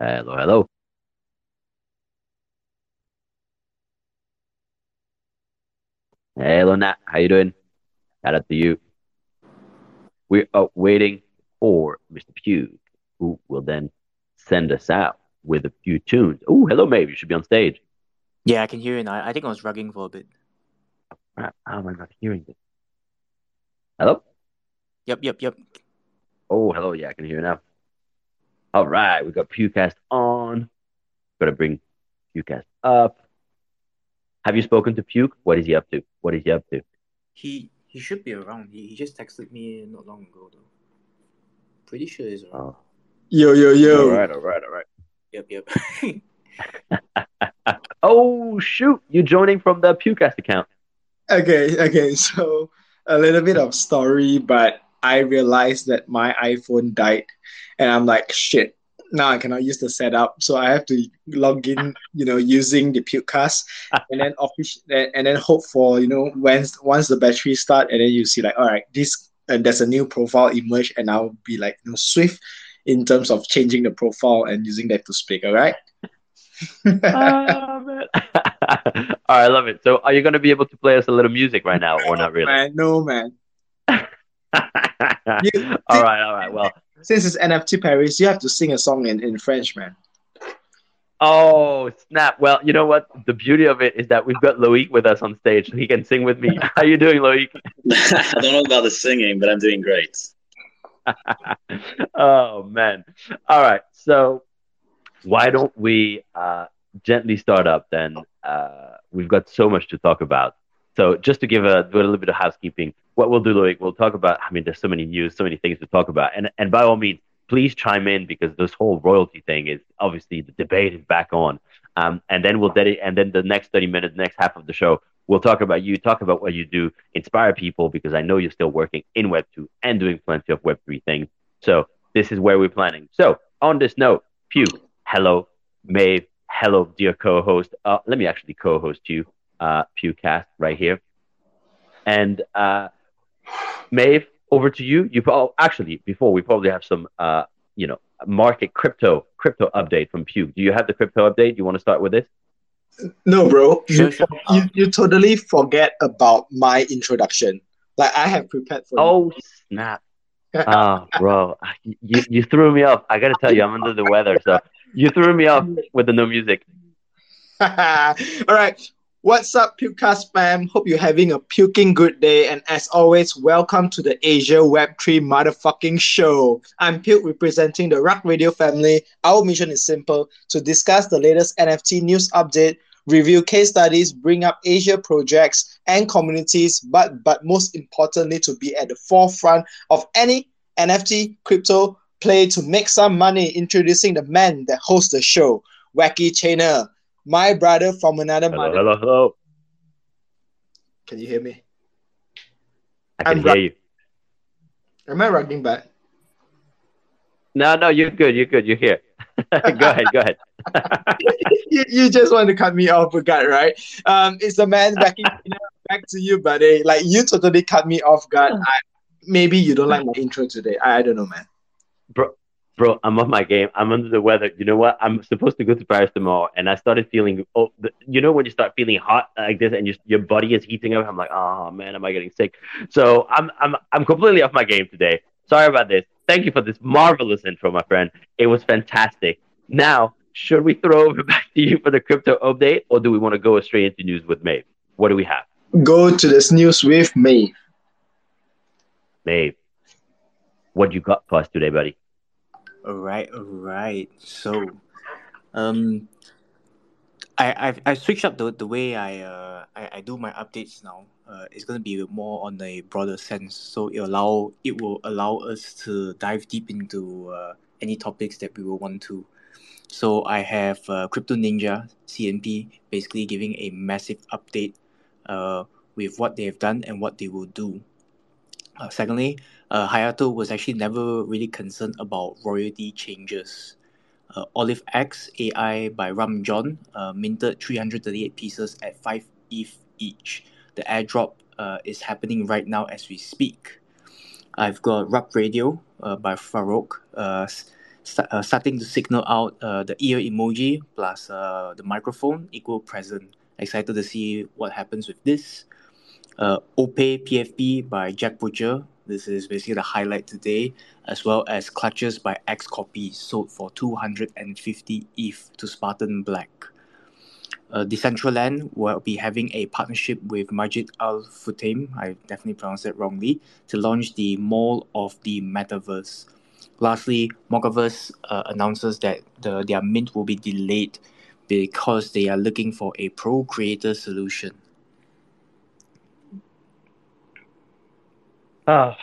Hello, hello. Hello, Nat. How you doing? Shout out to you. We are waiting for Mr. Pugh, who will then send us out with a few tunes. Oh, hello, Maeve. You should be on stage. Yeah, I can hear you now. I think I was rugging for a bit. How am I not hearing this? Hello? Yep, yep, yep. Oh, hello. Yeah, I can hear you now. All right, we got Pukecast on. Got to bring Pukecast up. Have you spoken to Puke? What is he up to? What is he up to? He he should be around. He, he just texted me not long ago though. Pretty sure he's around. Oh, Yo, yo, yo. all right, all right, all right. Yep, yep. oh shoot! You're joining from the Pukecast account? Okay, okay. So a little bit of story, but I realized that my iPhone died, and I'm like, shit. Now I cannot use the setup, so I have to log in, you know, using the Pukecast, and then official, and then hope for, you know, once once the battery start, and then you see like, all right, this and there's a new profile emerge, and I'll be like, you know, swift in terms of changing the profile and using that to speak. All right. oh, man. all right, I love it. So, are you going to be able to play us a little music right now, or not really? Man, no man. You- all right, all right. Well, Since it's NFT Paris, you have to sing a song in, in French, man. oh snap! Well, you know what? The beauty of it is that we've got Loic with us on stage, so he can sing with me. How you doing, Loic? I don't know about the singing, but I'm doing great. oh man! All right, so why don't we uh, gently start up then? Uh, we've got so much to talk about. So just to give a, do a little bit of housekeeping, what we'll do, Loic, we'll talk about. I mean, there's so many news, so many things to talk about, and and by all means, please chime in because this whole royalty thing is obviously the debate is back on. Um, and then we'll dedicate, and then the next 30 minutes, next half of the show, we'll talk about you, talk about what you do, inspire people because I know you're still working in Web 2 and doing plenty of Web 3 things. So this is where we're planning. So on this note, Pew, hello, Maeve, hello, dear co-host. Uh, let me actually co-host you, uh, Pukecast right here. And uh, Maeve, over to you. You oh, actually before we probably have some uh, you know market crypto crypto update from Pew. Do you have the crypto update? You want to start with this? No, bro. Sure, you, sure. you you totally forget about my introduction. Like I have prepared for Oh snap! Oh, bro, you you threw me off. I gotta tell you, I'm under the weather, so you threw me off with the no music. All right. What's up, Pukecast fam? Hope you're having a puking good day. And as always, welcome to the Asia Web3 motherfucking show. I'm Puke representing the Rug Radio family. Our mission is simple to discuss the latest NFT news update, review case studies, bring up Asia projects and communities, but but most importantly, to be at the forefront of any NFT crypto play to make some money. Introducing the man that hosts the show, Wacky Chainer, my brother from another Hello, mother. hello, hello. Can you hear me? I can I'm hear right. you. Am I rocking back? No, no, you're good. You're good. You're here. go ahead. Go ahead. you, you just want to cut me off, guard, right? Um, it's the man backing back to you, buddy. Like you totally cut me off guard. I, maybe you don't like my intro today. I, I don't know, man. bro, bro, I'm off my game. I'm under the weather. You know what? I'm supposed to go to Paris tomorrow, and I started feeling. Oh, the, you know when you start feeling hot like this, and your your body is heating up. I'm like, oh man, am I getting sick? So I'm I'm I'm completely off my game today. Sorry about this. Thank you for this marvelous intro, my friend. It was fantastic. Now, should we throw over back to you for the crypto update, or do we want to go straight into news with Maeve? What do we have, Go to this news with me. Maeve? What you got for us today, buddy? All right, all right. So, um, I I've, I switched up the the way I uh I, I do my updates now. Uh, it's gonna be more on a broader sense. So it allow it will allow us to dive deep into uh, any topics that we will want to. So I have uh, Crypto Ninja CNP basically giving a massive update uh, with what they have done and what they will do. Uh, secondly, uh, Hayato was actually never really concerned about royalty changes. Uh, Olive X AI by Ram John uh, minted 338 pieces at 5 ETH each. The airdrop uh, is happening right now as we speak. I've got Rug Radio uh, by Farokh s- uh, starting to signal out the ear emoji plus the microphone equal present. Excited to see what happens with this. Uh, Ope PFP by Jack Butcher. This is basically the highlight today, as well as Clutches by X Copy sold for 250 ETH to Spartan Black. Uh, Decentraland will be having a partnership with Majid Al Futtaim, I definitely pronounced it wrongly, to launch the Mall of the Metaverse. Lastly, Mocaverse uh, announces that the, their mint will be delayed because they are looking for a pro creator solution. Oh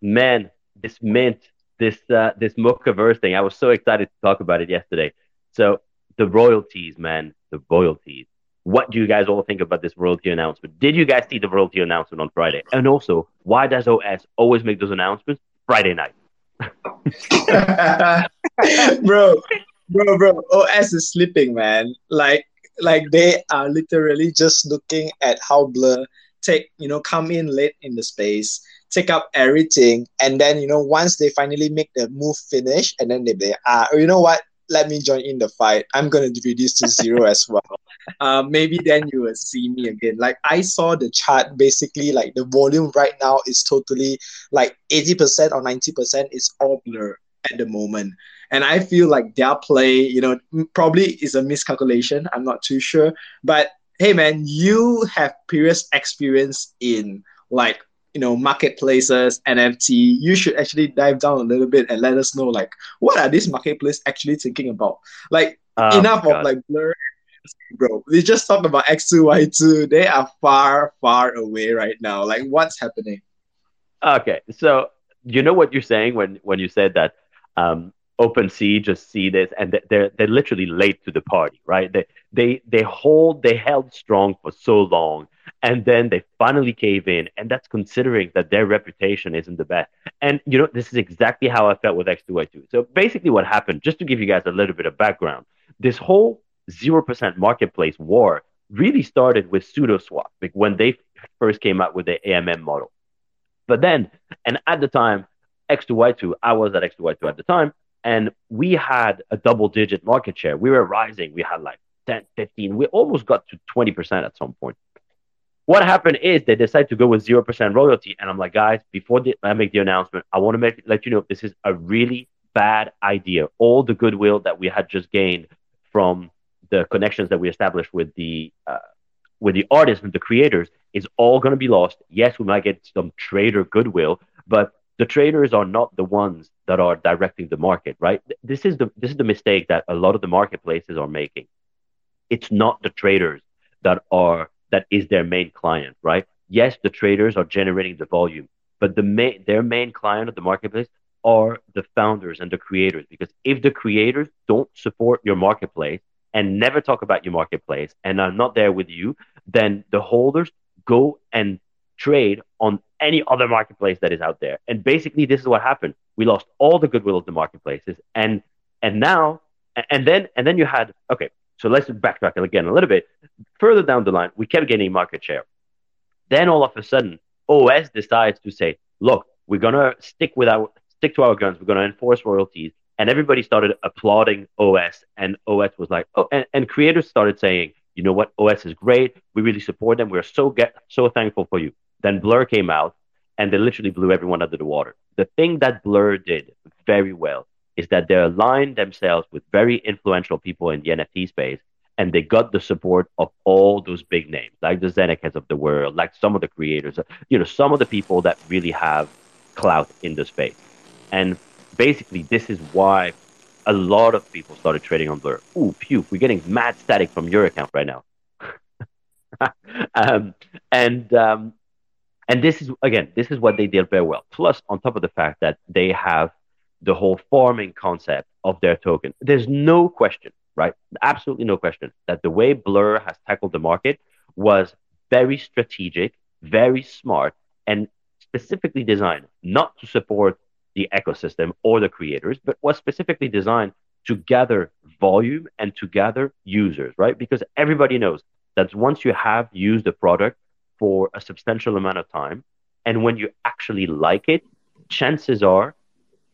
man, this mint, this uh, this Mocaverse thing. I was so excited to talk about it yesterday. So the royalties, man, the royalties. What do you guys all think about this royalty announcement? Did you guys see the royalty announcement on Friday? And also, why does OS always make those announcements Friday night? bro, bro, bro. OS is sleeping, man. Like, like they are literally just looking at how Blur take, you know, come in late in the space, take up everything, and then you know, once they finally make the move finish, and then they be ah, you know what? Let me join in the fight. I'm gonna reduce to zero as well. Uh, maybe then you will see me again. Like I saw the chart, basically, like the volume right now is totally like 80% or 90% is all blur at the moment. And I feel like their play, you know, probably is a miscalculation. I'm not too sure. But hey, man, you have previous experience in like you know marketplaces nft you should actually dive down a little bit and let us know like what are these marketplace actually thinking about? Like Oh, enough of like blur bro. We just talked about x2y2 they are far far away right now. Like what's happening? Okay, so you know what you're saying when when you said that um, OpenSea just see this and they- they're they're literally late to the party, right? They they they hold they held strong for so long, and then they finally cave in, and that's considering that their reputation isn't the best. And you know this is exactly how I felt with X2Y2. So basically, what happened, just to give you guys a little bit of background, this whole zero percent marketplace war really started with SudoSwap, like when they first came out with the AMM model. But then, and at the time, X2Y2, I was at X2Y2 at the time, and we had a double digit market share. We were rising. We had like 10, 15, we almost got to 20% at some point. What happened is they decided to go with 0% royalty. And I'm like, guys, before the, I make the announcement, I want to make let you know this is a really bad idea. All the goodwill that we had just gained from the connections that we established with the uh, with the artists and the creators is all going to be lost. Yes, we might get some trader goodwill, but the traders are not the ones that are directing the market, right? This is the this is the mistake that a lot of the marketplaces are making. It's not the traders that are that is their main client, right? Yes, the traders are generating the volume, but the main their main client of the marketplace are the founders and the creators. Because if the creators don't support your marketplace and never talk about your marketplace and are not there with you, then the holders go and trade on any other marketplace that is out there. And basically, this is what happened. We lost all the goodwill of the marketplaces, and and now and then and then you had okay. So let's backtrack again a little bit. Further down the line, we kept gaining market share. Then all of a sudden, OS decides to say, "Look, we're gonna stick with our stick to our guns. We're gonna enforce royalties." And everybody started applauding OS, and OS was like, "Oh," and, and creators started saying, "You know what? OS is great. We really support them. We're so get so thankful for you." Then Blur came out, and they literally blew everyone under the water. The thing that Blur did very well is that they aligned themselves with very influential people in the NFT space, and they got the support of all those big names, like the Zenecas of the world, like some of the creators, uh, you know, some of the people that really have clout in the space. And basically, this is why a lot of people started trading on Blur. Ooh, phew, we're getting mad static from your account right now. um, and um, and this is again, this is what they did very well. Plus, on top of the fact that they have the whole farming concept of their token, there's no question, right? Absolutely no question that the way Blur has tackled the market was very strategic, very smart, and specifically designed not to support the ecosystem or the creators, but was specifically designed to gather volume and to gather users, right? Because everybody knows that once you have used the product for a substantial amount of time, and when you actually like it, chances are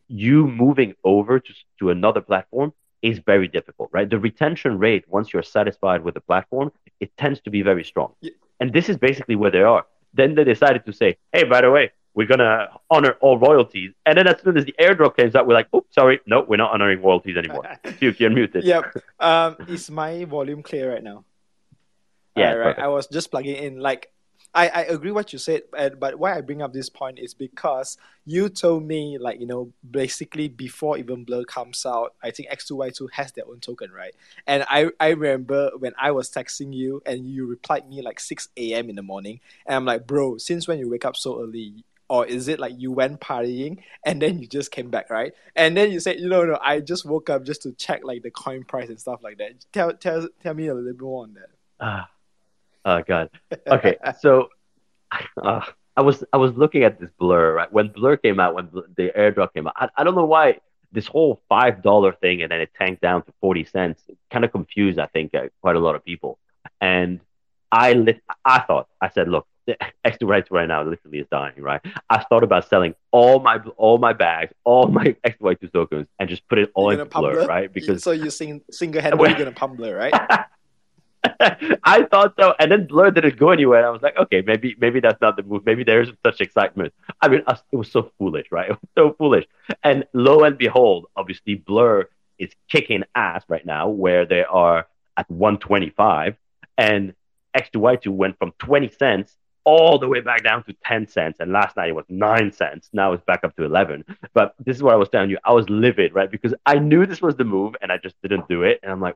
you moving over to, to another platform is very difficult, right? The retention rate, once you're satisfied with the platform, it tends to be very strong. Yeah. And this is basically where they are. Then they decided to say, hey, by the way, we're to honor all royalties. And then as soon as the airdrop comes out, we're like, oops, sorry, no, we're not honoring royalties anymore. Puke, you're muted. Yep. Um, is my volume clear right now? Yeah, right. perfect. I was just plugging in. Like, I, I agree what you said, but why I bring up this point is because you told me, like, you know, basically before even Blur comes out, I think X2Y2 has their own token, right? And I, I remember when I was texting you and you replied me like 6 a.m. in the morning, and I'm like, bro, since when you wake up so early? Or is it like you went partying and then you just came back, right? And then you said, you know, no, I just woke up just to check like the coin price and stuff like that. Tell tell tell me a little bit more on that. Ah, oh god. Okay, so uh, I was I was looking at this Blur right when Blur came out when the airdrop came out. I, I don't know why this whole five dollar thing and then it tanked down to forty cents. Kind of confused, I think, uh, quite a lot of people. And I lit, I thought I said, look, the X2 right right now literally is dying, right? I thought about selling all my all my bags, all my X2 tokens, and just put it all You're gonna Blur, right? Because so you sing single handedly gonna pump Blur, right? I thought so, and then Blur didn't go anywhere. And I was like, okay, maybe maybe that's not the move. Maybe there isn't such excitement. I mean, it was so foolish, right? It was so foolish. And lo and behold, obviously, Blur is kicking ass right now, where they are at 125, and X2Y2 went from 20 cents all the way back down to 10 cents. And last night it was 9 cents. Now it's back up to 11. But this is what I was telling you. I was livid, right? Because I knew this was the move and I just didn't do it. And I'm like,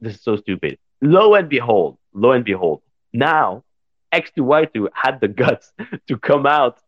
this is so stupid. Lo and behold, lo and behold, now X2Y2 had the guts to come out,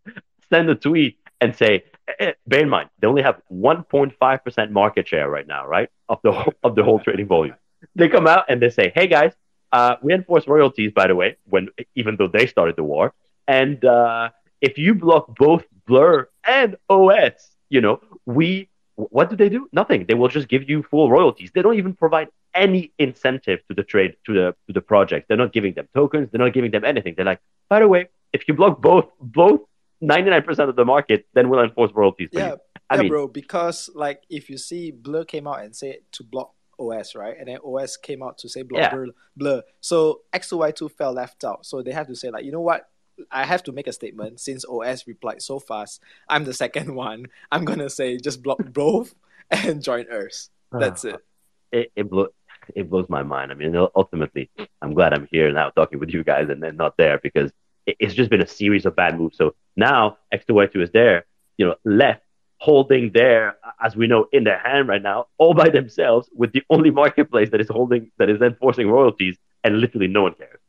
send a tweet, and say, eh, eh, bear in mind, they only have 1.5% market share right now, right? Of the whole, of the whole trading volume. They come out and they say, hey guys, uh, we enforce royalties, by the way, when even though they started the war. And uh, if you block both Blur and OS, you know, we what do they do? Nothing. They will just give you full royalties. They don't even provide any incentive to the trade to the to the project. They're not giving them tokens. They're not giving them anything. They're like, by the way, if you block both both ninety nine percent of the market, then we'll enforce royalties yeah. I yeah, mean, bro. Because like if you see Blur came out and said to block OS, right, and then OS came out to say block Yeah. Blur, Blur. So X2Y2 fell left out. So they have to say like, you know what? I have to make a statement since OS replied so fast. I'm the second one. I'm gonna say just block both and join Earth. That's it. it, it, blow, it blows my mind. I mean, ultimately, I'm glad I'm here now talking with you guys and then not there because it, it's just been a series of bad moves. So now X2Y2 is there, you know, left holding their, as we know, in their hand right now, all by themselves with the only marketplace that is holding, that is enforcing royalties, and literally no one cares.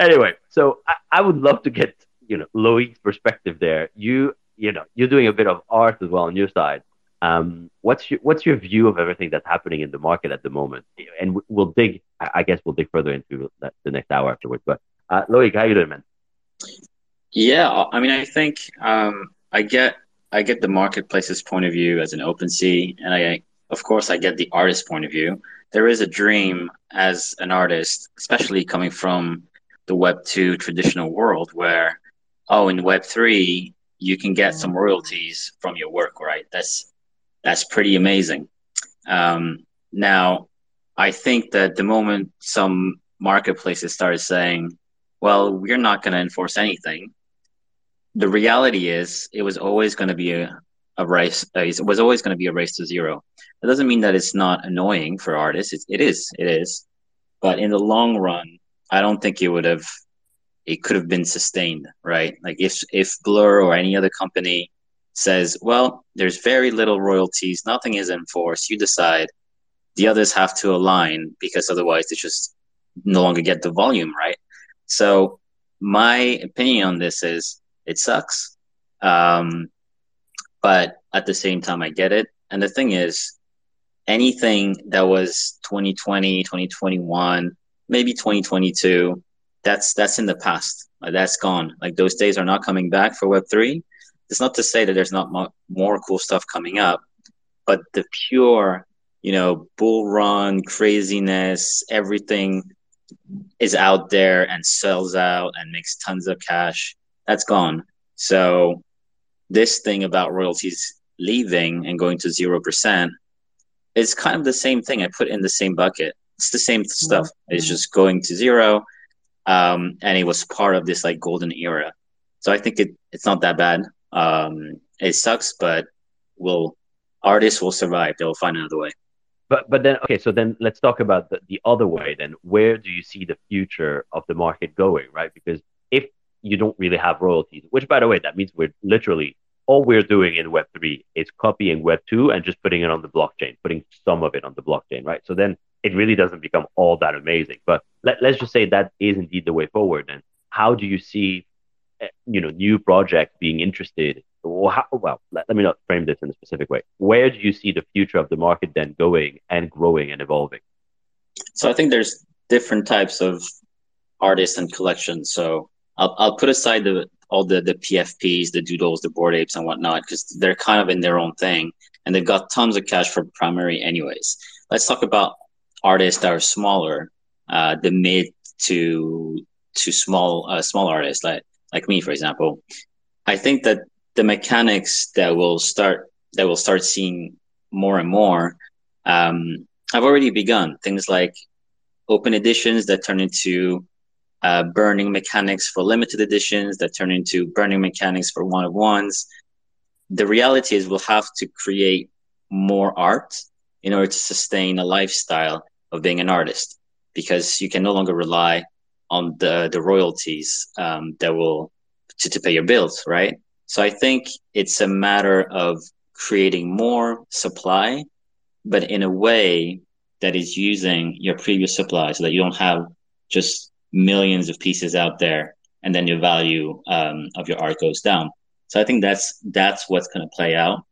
Anyway, so I, I would love to get, you know, Loic's perspective there. You, you know, you're doing a bit of art as well on your side. Um, what's your what's your view of everything that's happening in the market at the moment? And we- we'll dig. I I guess we'll dig further into that the next hour afterwards. But uh, Loic, how you doing, man? Yeah, I mean, I think um, I get I get the marketplace's point of view as an OpenSea, and I, of course, I get the artist's point of view. There is a dream as an artist, especially coming from the Web two traditional world, where oh, in Web three you can get some royalties from your work, right? That's that's pretty amazing. Um, now, I think that the moment some marketplaces started saying, well, we're not going to enforce anything, the reality is it was always going to be a, a race, uh, it was always going to be a race to zero. That doesn't mean that it's not annoying for artists. It, it is, it is. But in the long run, I don't think it would have, it could have been sustained, right? Like if, if Blur or any other company says, well, there's very little royalties, nothing is enforced, you decide, the others have to align because otherwise they just no longer get the volume, right? So my opinion on this is it sucks. Um, but at the same time, I get it. And the thing is, anything that was 2020, 2021, maybe 2022, that's that's in the past. Like, that's gone. Like those days are not coming back for Web3. It's not to say that there's not mo- more cool stuff coming up, but the pure, you know, bull run craziness, everything is out there and sells out and makes tons of cash. That's gone. So this thing about royalties leaving and going to zero percent, it's kind of the same thing. I put in the same bucket. It's the same stuff. Mm-hmm. It's just going to zero, um, and it was part of this like golden era. So I think it it's not that bad. Um, it sucks, but will artists will survive. They'll find another way. But but then okay, so then let's talk about the, the other way. Then where do you see the future of the market going, right? Because you don't really have royalties, which by the way, that means we're literally all we're doing in Web three is copying Web two and just putting it on the blockchain, putting some of it on the blockchain, right? So then it really doesn't become all that amazing. But let, let's just say that is indeed the way forward. And how do you see, eh, you know, new projects being interested? How, well, let, let me not frame this in a specific way. Where do you see the future of the market then going and growing and evolving? So I think there's different types of artists and collections. So I'll I'll put aside the all the the PFPs, the doodles, the Bored Apes, and whatnot because they're kind of in their own thing and they've got tons of cash for primary anyways. Let's talk about artists that are smaller, uh, the mid to to small uh, small artists like like me, for example. I think that the mechanics that will start that will start seeing more and more um, have already begun. Things like open editions that turn into uh, burning mechanics for limited editions that turn into burning mechanics for one of ones. The reality is we'll have to create more art in order to sustain a lifestyle of being an artist because you can no longer rely on the the royalties um, that will to, to pay your bills, right? So I think it's a matter of creating more supply, but in a way that is using your previous supply so that you don't have just millions of pieces out there and then your value um, of your art goes down. So I think that's that's what's going to play out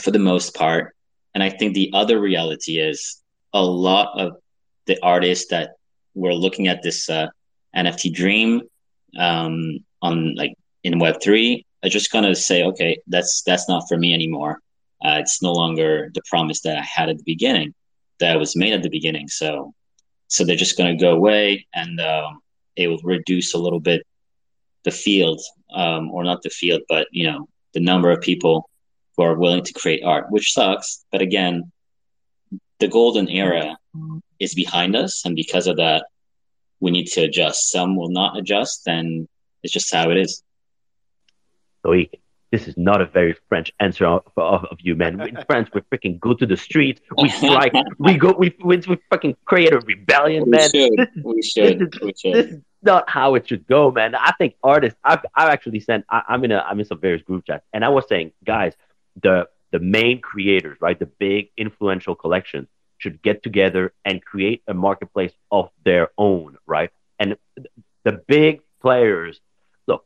for the most part. And I think the other reality is a lot of the artists that were looking at this uh, NFT dream um, on like in Web three are just gonna say, okay, that's that's not for me anymore. Uh, it's no longer the promise that I had at the beginning, that was made at the beginning. So, so they're just gonna go away, and um, it will reduce a little bit the field, um, or not the field, but you know the number of people who are willing to create art, which sucks. But again, the golden era is behind us, and because of that, we need to adjust. Some will not adjust, and it's just how it is. Loic, this is not a very French answer of, of, of you, man. In France, we freaking go to the streets, we strike, we go, we, we, we fucking create a rebellion, We man. should. This is, We should. This is, We this is not how it should go, man. I think artists. I've I've actually sent. I, I'm in a I'm in some various group chats, and I was saying, guys, the the main creators, right, the big influential collections should get together and create a marketplace of their own, right? And the big players, look,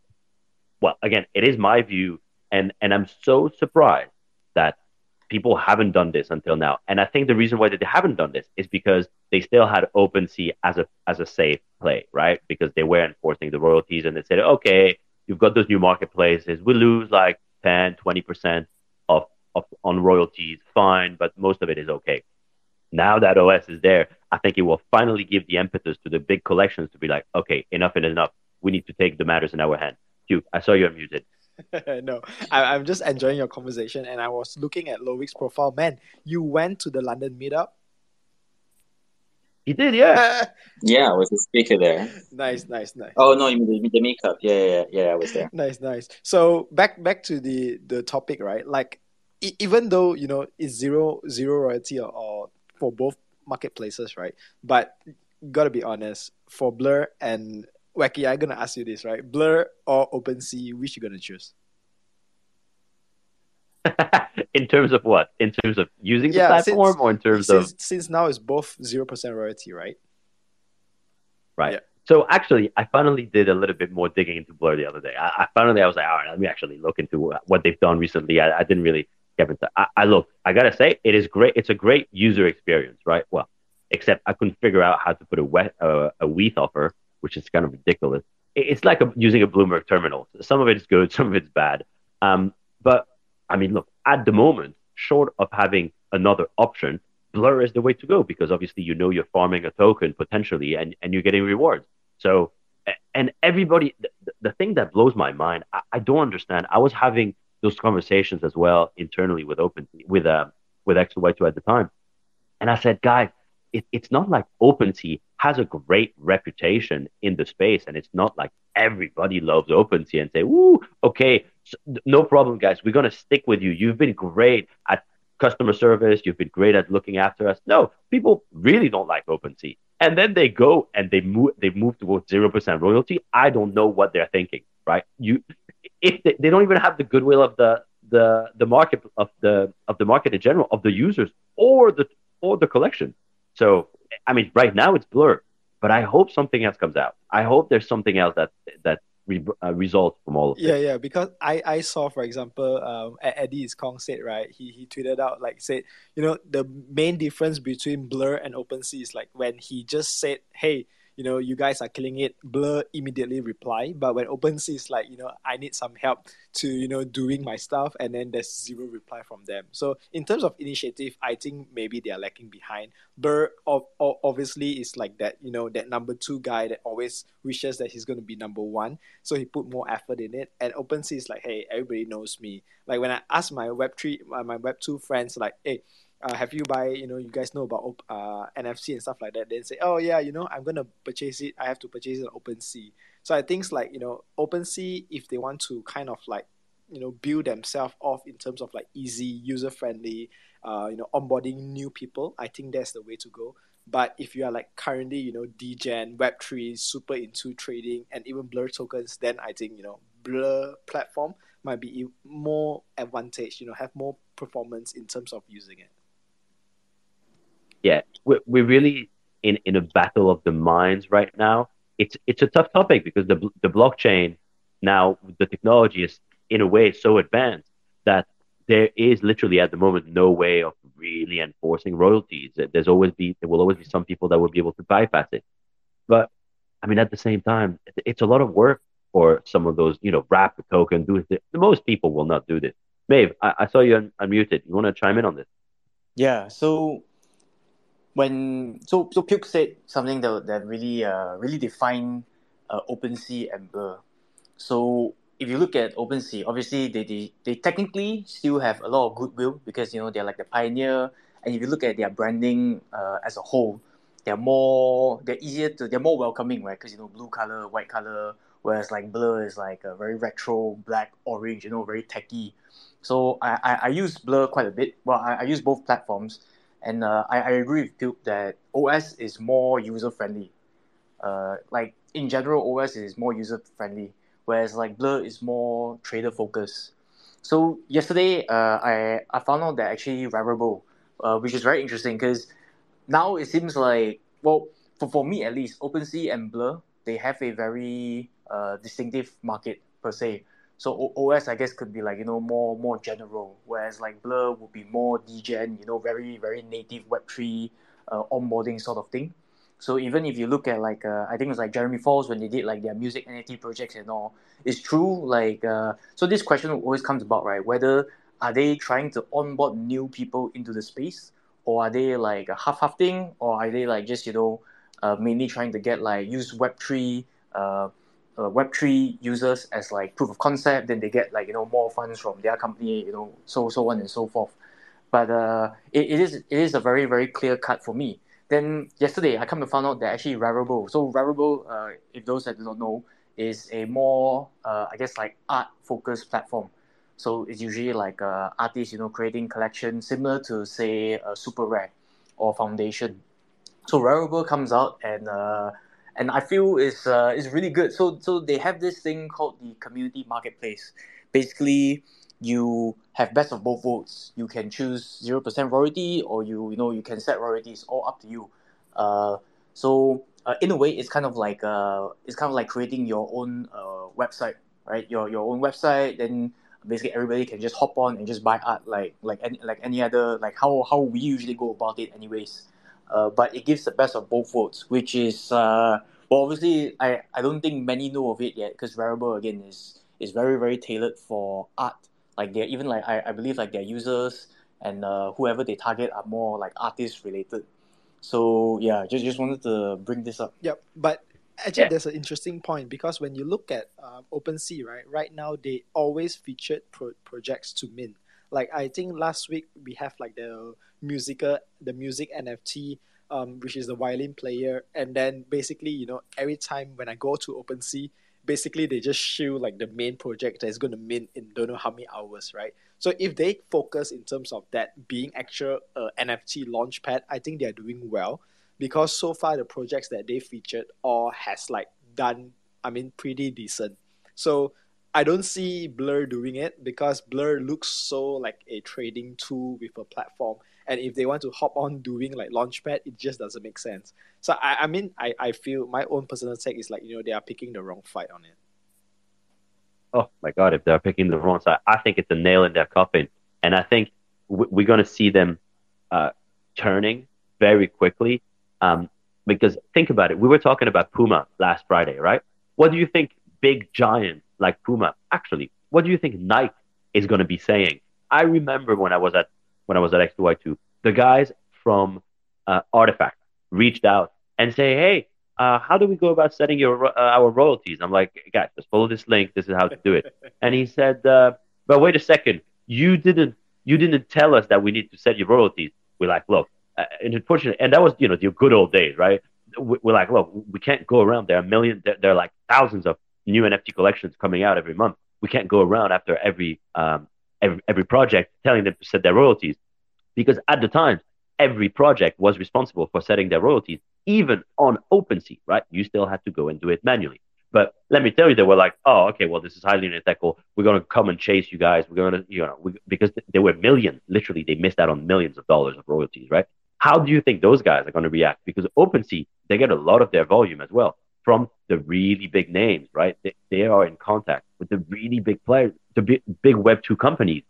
well, again, it is my view, and and I'm so surprised that people haven't done this until now. And I think the reason why they haven't done this is because they still had OpenSea as a as a safe play, right? Because they were enforcing the royalties and they said, okay, you've got those new marketplaces, we lose like 10, 20% of, of on royalties, fine, but most of it is okay. Now that OS is there, I think it will finally give the impetus to the big collections to be like, okay, enough is enough. We need to take the matters in our hands. Puke, I saw you unmuted. no, I, I'm just enjoying your conversation, and I was looking at Loic's profile. Man, you went to the London meetup. He did, yeah. Yeah, I was the speaker there. nice, nice, nice. Oh no, you mean the, the makeup? Yeah, yeah, yeah, yeah. I was there. Nice, nice. So back back to the the topic, right? Like e- even though you know it's zero zero royalty or, or for both marketplaces, right? But gotta be honest, for Blur and Wacky, I'm gonna ask you this, right? Blur or OpenSea, which you gonna choose? in terms of what? In terms of using the platform since- or in terms of Since since now it's both zero percent royalty, right? Right. Yeah. So actually, I finally did a little bit more digging into Blur the other day. I, I finally I was like, all right, let me actually look into what they've done recently. I, I didn't really get into. I, I look. I gotta say, it is great. It's a great user experience, right? Well, except I couldn't figure out how to put a wet uh, a WETH offer, which is kind of ridiculous. It's like a, using a Bloomberg terminal. Some of it is good, some of it's bad. Um, but I mean, look, at the moment, short of having another option, Blur is the way to go because obviously you know you're farming a token potentially and, and you're getting rewards. So, and everybody, the, the thing that blows my mind, I, I don't understand. I was having those conversations as well internally with Open, with uh, with X2Y2 at the time, and I said, guys, it, it's not like OpenSea has a great reputation in the space, and it's not like everybody loves OpenSea and say, "Woo, okay, no problem, guys. We're gonna stick with you. You've been great at customer service. You've been great at looking after us." No, people really don't like OpenSea, and then they go and they move they move towards zero percent royalty. I don't know what they're thinking, right? You, if they, they don't even have the goodwill of the the the market of the of the market in general of the users or the or the collection. So I mean, right now it's Blur, but I hope something else comes out. I hope there's something else that that re- uh, results from all of Yeah, this. yeah. yeah. Because I, I saw, for example, um, Eddie Kong said right. He he tweeted out like said, you know, the main difference between Blur and OpenSea is like when he just said, hey, you know, you guys are killing it. Blur immediately reply, but when OpenSea is like, you know, I need some help to you know doing my stuff, and then there's zero reply from them. So in terms of initiative, I think maybe they are lacking behind. Blur ob- ob- obviously is like that, you know, that number two guy that always wishes that he's going to be number one so he put more effort in it and OpenSea is like hey everybody knows me like when I ask my web3 my, my web 2 friends like hey uh, have you buy you know you guys know about uh, NFC and stuff like that then say oh yeah you know I'm gonna purchase it. I have to purchase it on OpenSea. So I think like you know OpenSea if they want to kind of like you know build themselves off in terms of like easy user friendly uh, you know onboarding new people I think that's the way to go. But if you are like currently, you know, DGen, Web3, super into trading and even Blur tokens, then I think, you know, Blur platform might be more advantage, you know, have more performance in terms of using it. Yeah, we're, we're really in, in a battle of the minds right now. It's it's a tough topic because the the blockchain now the technology is in a way so advanced that there is literally at the moment no way of really enforcing royalties. There's always be there will always be some people that will be able to bypass it. But I mean, at the same time, it's a lot of work for some of those, you know, wrap the token, do it. Most people will not do this. Maeve, I, I saw you un- unmuted. You want to chime in on this? Yeah, so when so so Puke said something that that really uh really defined uh, OpenSea and Blur. So if you look at OpenSea, obviously they, they they technically still have a lot of goodwill because you know they're like the pioneer, and if you look at their branding uh, as a whole, they're more they're easier to they're more welcoming, right? Because you know blue color, white color, whereas like Blur is like a very retro, black, orange, you know, very techy. So I, I, I use Blur quite a bit. Well, I, I use both platforms, and uh, I, I agree with Puke that OS is more user friendly. Uh, like in general, OS is more user friendly, whereas like Blur is more trader focused. So yesterday, uh, I I found out that actually Rarible, uh, which is very interesting because now it seems like well for, for me at least, OpenSea and Blur they have a very uh, distinctive market per se. So OS I guess could be like you know more more general, whereas like Blur would be more degen, you know, very very native Web three uh, onboarding sort of thing. So even if you look at like uh, I think it was like Jeremy Falls when they did like their music NFT projects and all, it's true like uh, so this question always comes about right whether are they trying to onboard new people into the space or are they like a half half thing or are they like just you know uh, mainly trying to get like use Web three uh, uh, Web3 users as like proof of concept, then they get like you know more funds from their company, you know, so so on and so forth. But uh, it, it is it is a very very clear cut for me. Then yesterday I come to find out that actually Rarible. So Rarible, uh, if those that do not know, is a more uh, I guess like art focused platform. So it's usually like uh, artists, you know, creating collections similar to say Super Rare or Foundation. So Rarible comes out and uh, and I feel is uh, is really good. So so they have this thing called the community marketplace. Basically, you have best of both worlds. You can choose zero percent royalty, or you you know you can set royalties. All up to you. Uh, so uh, in a way, it's kind of like uh, it's kind of like creating your own uh, website, right? Your your own website. Then basically everybody can just hop on and just buy art like like any like any other like how how we usually go about it, anyways. Uh, but it gives the best of both worlds, which is uh, well, obviously, I, I don't think many know of it yet because Rarible again is is very very tailored for art. Like they're even like I, I believe like their users and uh, whoever they target are more like artist related. So yeah, just just wanted to bring this up. Yep. But actually, Yeah. there's an interesting point because when you look at um, OpenSea, right, right now they always featured pro- projects to mint. Like I think last week we have like the musical, the music NFT, um, which is the violin player, and then basically, you know, every time when I go to OpenSea, basically they just show like the main project that's going to mint in don't know how many hours, right? So if they focus in terms of that being actual uh, NFT launchpad, I think they are doing well because so far the projects that they featured all has like done I mean pretty decent. So I don't see Blur doing it because Blur looks so like a trading tool with a platform. And if they want to hop on doing like Launchpad, it just doesn't make sense. So I, I mean I, I feel my own personal take is like, you know, they are picking the wrong fight on it. oh my god, if they're picking the wrong side, I think it's a nail in their coffin, and I think we're going to see them uh, turning very quickly. Um, because think about it, we were talking about Puma last Friday, right? What do you think big giants like Puma actually? What do you think Nike is going to be saying? I remember when I was at when I was at X2Y2, the guys from uh, RTFKT reached out and say, "Hey, uh, how do we go about setting your uh, our royalties?" I'm like, "Guys, just follow this link. This is how to do it." and he said, uh, "But wait a second, you didn't you didn't tell us that we need to set your royalties." We're like, "Look," uh, and unfortunately, and that was you know the good old days, right? We- We're like, "Look, we can't go around. There are millions. There, there are like thousands of new NFT collections coming out every month. We can't go around after every um, every, every project telling them to set their royalties because at the time every project was responsible for setting their royalties even on OpenSea, right? You still had to go and do it manually. But let me tell you, they were like, oh, okay, well, this is highly unethical. We're going to come and chase you guys. We're going to, you know, we, because there were millions, literally, they missed out on millions of dollars of royalties, right? How do you think those guys are going to react? Because OpenSea, they get a lot of their volume as well from the really big names, right? They, they are in contact with the really big players, the big, big Web2 companies.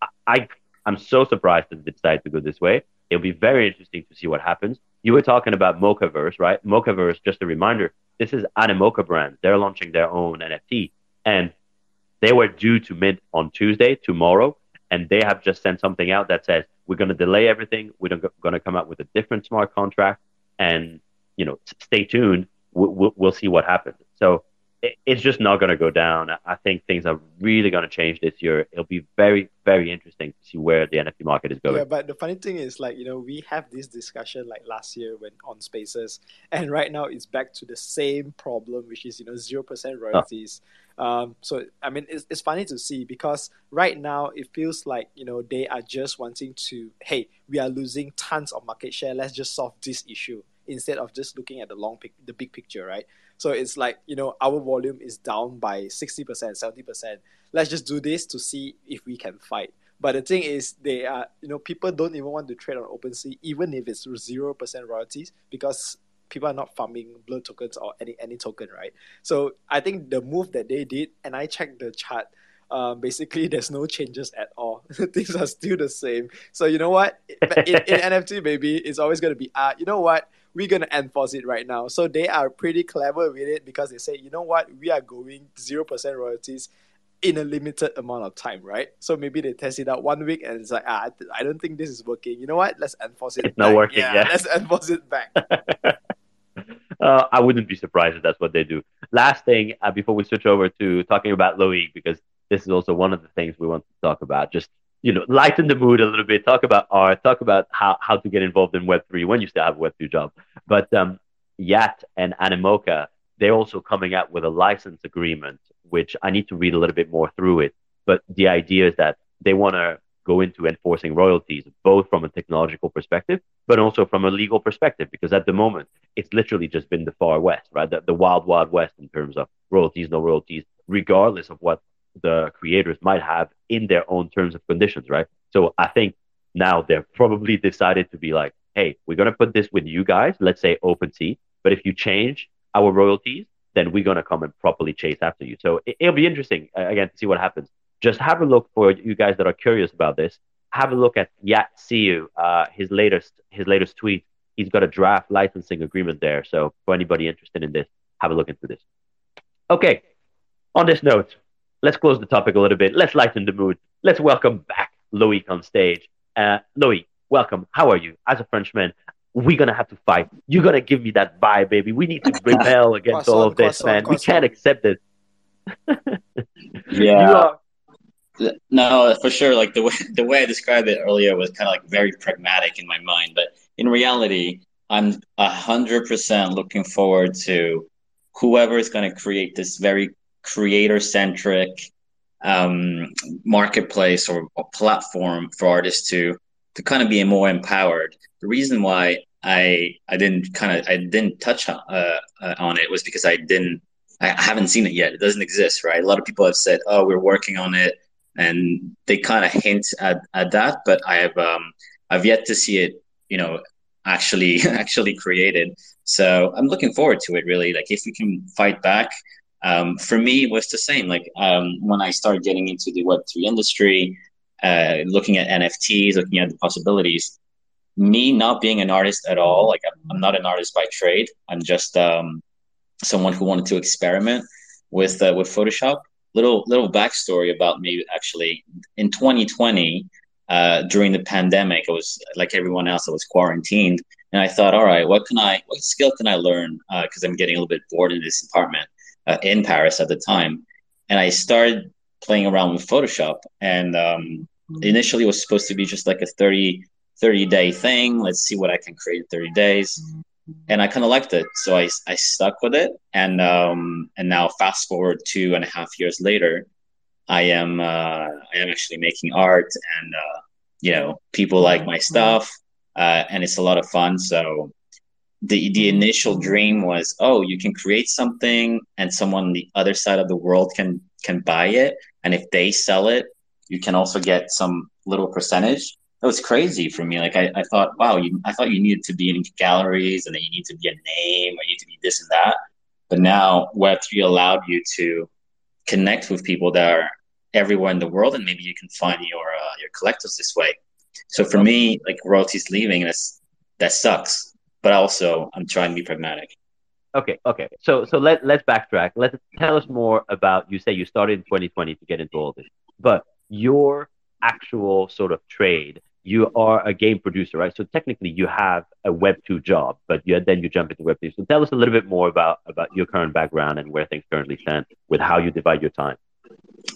I, I, I'm so surprised that they decided to go this way. It'll be very interesting to see what happens. You were talking about Mocaverse, right? Mocaverse, just a reminder, this is Animoca brand. They're launching their own NFT. And they were due to mint on Tuesday, tomorrow. And they have just sent something out that says, we're going to delay everything. We're going to come out with a different smart contract. And, you know, stay tuned. We'll, we'll, we'll see what happens. So it's just not going to go down. I think things are really going to change this year. It'll be very, very interesting to see where the NFT market is going. Yeah, but the funny thing is, like, you know, we have this discussion like last year when on Spaces, and right now it's back to the same problem, which is, you know, 0% royalties. Um, so, I mean, it's, it's funny to see because right now it feels like, you know, they are just wanting to, hey, we are losing tons of market share. Let's just solve this issue instead of just looking at the long pic- the big picture, right? So it's like, you know, our volume is down by 60%, 70%. Let's just do this to see if we can fight. But the thing is, they are, you know, people don't even want to trade on OpenSea, even if it's 0% royalties, because people are not farming blur tokens or any, any token, right? So I think the move that they did, and I checked the chart, um, basically there's no changes at all. Things are still the same. So you know what? In, in NFT, baby, it's always going to be, ah, you know what? We're going to enforce it right now. So they are pretty clever with it because they say, you know what? We are going 0% royalties in a limited amount of time, right? So maybe they test it out one week and it's like, ah, I don't think this is working. You know what? Let's enforce it. It's not back. working, yeah. let's enforce it back. uh, I wouldn't be surprised if that's what they do. Last thing uh, before we switch over to talking about Loic, because this is also one of the things we want to talk about. Just you know, lighten the mood a little bit. Talk about art. Talk about how, how to get involved in Web three when you still have a Web two job. But um, Yat and Animoca, they're also coming out with a license agreement, which I need to read a little bit more through it. But the idea is that they want to go into enforcing royalties, both from a technological perspective, but also from a legal perspective, because at the moment, it's literally just been the far west, right? The, the wild, wild west in terms of royalties, no royalties, regardless of what the creators might have in their own terms of conditions, right? So I think now they're probably decided to be like, hey, we're to put this with you guys, let's say OpenSea, but if you change our royalties, then we're to come and properly chase after you. So it, will be interesting, uh, again, to see what happens. Just have a look for you guys that are curious about this. Have a look at Yat Siu, uh, his latest his latest tweet. He's got a draft licensing agreement there. So for anybody interested in this, have a look into this. Okay. On this note, let's close the topic a little bit. Let's lighten the mood. Let's welcome back Loic on stage. Uh, Loic, welcome. How are you? As a Frenchman, we're gonna have to fight. You're gonna give me that vibe, baby. We need to rebel against all of this, man. We can't accept it. yeah. No, for sure. Like the way the way I described it earlier was kind of like very pragmatic in my mind, but in reality, I'm a hundred percent looking forward to whoever is going to create this very creator centric um, marketplace or, or, platform for artists to to kind of be more empowered. The reason why I I didn't kind of I didn't touch on, uh, uh, on it was because I didn't I haven't seen it yet. It doesn't exist, right? A lot of people have said, "Oh, we're working on it," and they kind of hint at, at that, but I have um, I've yet to see it, you know, actually actually created. So I'm looking forward to it. Really, like if we can fight back. Um, for me, it was the same. Like um, when I started getting into the Web three industry, uh, looking at NFTs, looking at the possibilities. Me not being an artist at all, like I'm, I'm not an artist by trade. I'm just um, someone who wanted to experiment with uh, with Photoshop. Little little backstory about me actually. In 2020, uh, during the pandemic, I was like everyone else. I was quarantined, and I thought, all right, what can I, what skill can I learn? Because uh, I'm getting a little bit bored in this apartment uh, in Paris at the time, and I started playing around with Photoshop. And um, initially, it was supposed to be just like a 30 30 day thing. Let's see what I can create in 30 days. And I kind of liked it, so I, I stuck with it, and um, and now fast forward two and a half years later, I am uh, I am actually making art, and uh, you know people like my stuff, uh, and it's a lot of fun. So the the initial dream was, oh, you can create something, and someone on the other side of the world can can buy it, and if they sell it, you can also get some little percentage that was crazy for me. Like I, I thought, wow, you, I thought you needed to be in galleries and then you need to be a name or you need to be this and that. But now Web three allowed you to connect with people that are everywhere in the world, and maybe you can find your uh, your collectors this way. So for me, like royalties leaving, that's that sucks. But also, I'm trying to be pragmatic. Okay, okay. So so let let's backtrack. Let's tell us more about. You say you started in 2020 to get into all this, but your actual sort of trade you are a game producer, right? So technically, you have a Web two job, but you, then you jump into Web two. So tell us a little bit more about about your current background and where things currently stand with how you divide your time.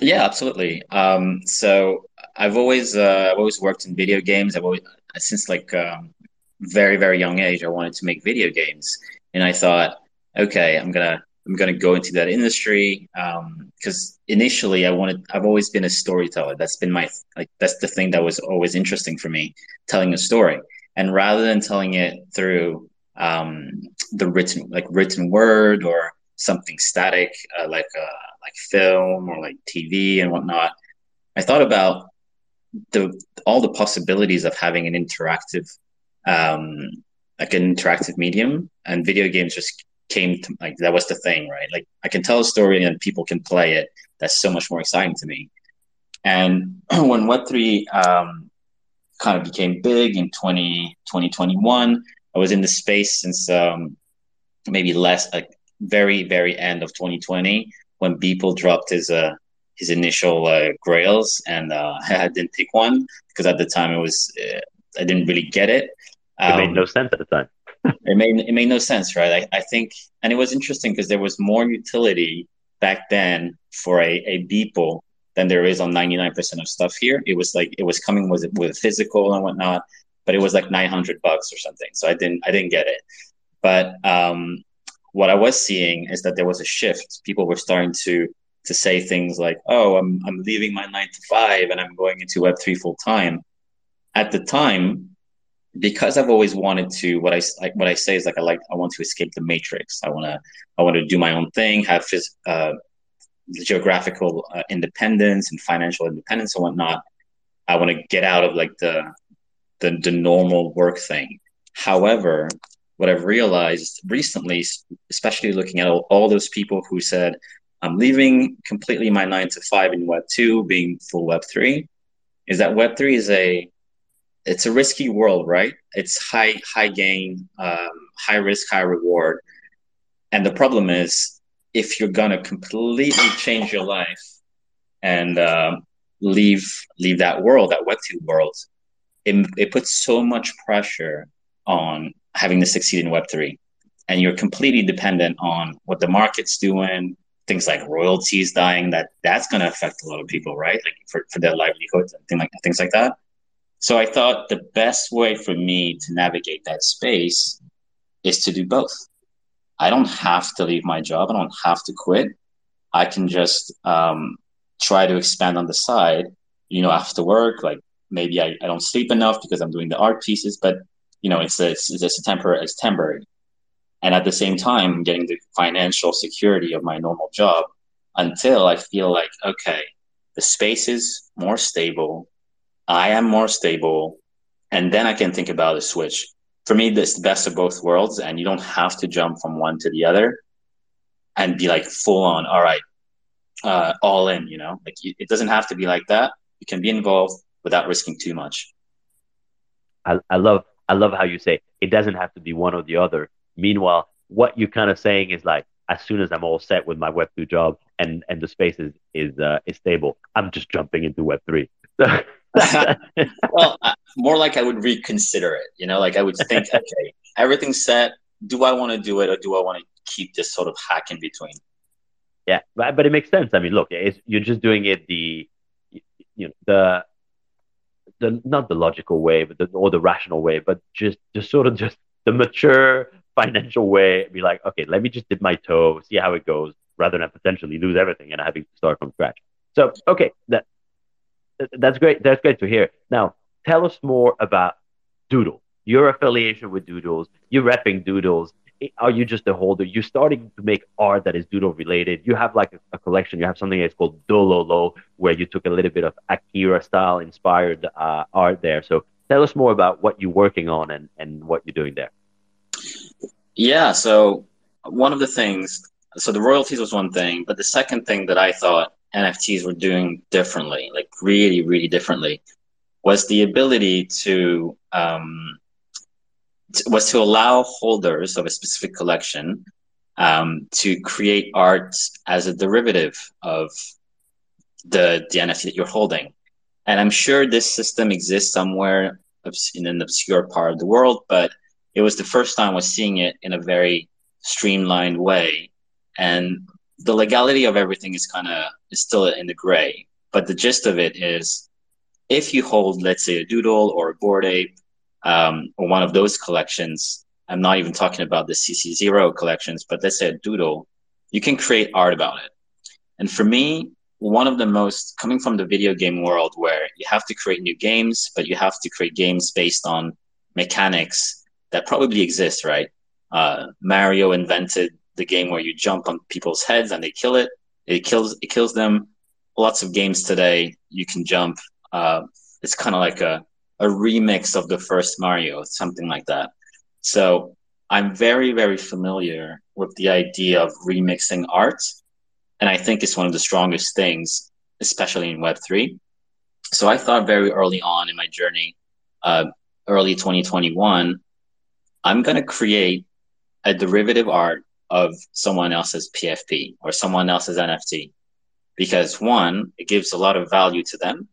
Yeah, absolutely. Um, so I've always uh, I've always worked in video games. I've always since like um, very very young age, I wanted to make video games, and I thought, okay, I'm gonna I'm to go into that industry because um, initially I wanted I've always been a storyteller. That's been my like that's the thing that was always interesting for me, telling a story. And rather than telling it through um, the written like written word or something static uh, like uh, like film or like TV and whatnot, I thought about the all the possibilities of having an interactive um, like an interactive medium and video games just came to like that was the thing, right? Like I can tell a story and people can play it. That's so much more exciting to me. And when Web3 um, kind of became big in 20, 2021, I was in the space since um, maybe less, like very, very end of 2020 when Beeple dropped his uh, his initial uh, grails, and uh, I didn't pick one because at the time it was uh, I didn't really get it. Um, it made um, no sense at the time it made it made no sense, right? I, I think, and it was interesting because there was more utility back then for a a Beeple than there is on 99% of stuff here. It was like it was coming with with physical and whatnot, but it was like 900 bucks or something. So I didn't I didn't get it. But um, what I was seeing is that there was a shift. People were starting to to say things like, "Oh, I'm I'm leaving my nine to five and I'm going into Web three full time." At the time, because I've always wanted to what I like what I say is like I like I want to escape the matrix. I want to I want to do my own thing, have phys- uh, geographical uh, independence and financial independence and whatnot. I want to get out of like the, the the normal work thing. However, what I've realized recently, especially looking at all, all those people who said I'm leaving completely my nine to five in Web two, being full Web three, is that Web three is a it's a risky world, right? It's high high gain, um, high risk, high reward. And the problem is, if you're gonna completely change your life and uh, leave leave that world, that Web two world, it, it puts so much pressure on having to succeed in Web3. And you're completely dependent on what the market's doing, things like royalties dying, that that's going to affect a lot of people, right? Like for, for their livelihoods and things like, things like that. So I thought the best way for me to navigate that space is to do both. I don't have to leave my job. I don't have to quit. I can just um, try to expand on the side, you know, after work. Like maybe I, I don't sleep enough because I'm doing the art pieces, but you know, it's a, it's, it's a temporary, it's temporary. And at the same time, getting the financial security of my normal job until I feel like, okay, the space is more stable. I am more stable. And then I can think about a switch. For me, this the best of both worlds. And you don't have to jump from one to the other and be like full on, all right, uh, all in, you know, like it doesn't have to be like that. You can be involved without risking too much. I, I love I love how you say it doesn't have to be one or the other. Meanwhile, what you're kind of saying is like, as soon as I'm all set with my Web two job and and the space is is uh, is stable, I'm just jumping into Web three. well, more like I would reconsider it. You know, like I would think, okay, everything's set. Do I want to do it, or do I want to keep this sort of hack in between? Yeah, but, but it makes sense. I mean, look, you're just doing it the you know the the not the logical way, but the or the rational way, but just just sort of just the mature financial way. Be like, okay, let me just dip my toe, see how it goes, rather than potentially lose everything and having to start from scratch. So, okay, that that's great. That's great to hear. Now, tell us more about Doodle. Your affiliation with Doodles. You're repping Doodles are you just a holder? You're starting to make art that is doodle related. You have like a, a collection. You have something that's called Dololo, where you took a little bit of Akira style inspired uh, art there. So tell us more about what you're working on and, and what you're doing there. Yeah. So one of the things, so the royalties was one thing, but the second thing that I thought NFTs were doing differently, like really, really differently, was the ability to um, was to allow holders of a specific collection um, to create art as a derivative of the, the NFT that you're holding. And I'm sure this system exists somewhere in an obscure part of the world, but it was the first time I was seeing it in a very streamlined way. And the legality of everything is kind of is still in the gray. But the gist of it is if you hold, let's say, a doodle or a Bored Ape um, or one of those collections. I'm not even talking about the CC0 collections, but let's say a doodle, you can create art about it. And for me, one of the most coming from the video game world where you have to create new games, but you have to create games based on mechanics that probably exist, right? Uh, Mario invented the game where you jump on people's heads and they kill it. It kills it kills them. Lots of games today you can jump. Uh, it's kind of like a a remix of the first Mario, something like that. So I'm very, very familiar with the idea of remixing art. And I think it's one of the strongest things, especially in Web3. So I thought very early on in my journey, uh, early 2021, I'm going to create a derivative art of someone else's PFP or someone else's NFT. Because one, it gives a lot of value to them.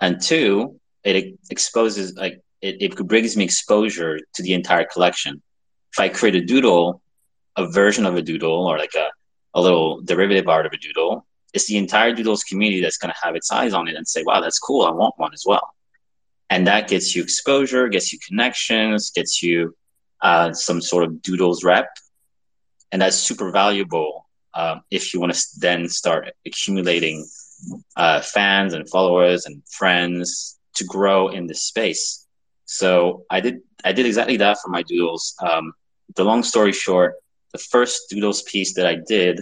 And two, it exposes like it, it brings me exposure to the entire collection. If I create a doodle, a version of a doodle or like a, a little derivative art of a doodle, it's the entire doodles community that's going to have its eyes on it and say, wow, that's cool. I want one as well. And that gets you exposure, gets you connections, gets you uh, some sort of doodles rep. And that's super valuable uh, if you want to then start accumulating uh, fans and followers and friends to grow in this space. So I did I did exactly that for my doodles. Um, the long story short, the first doodles piece that I did,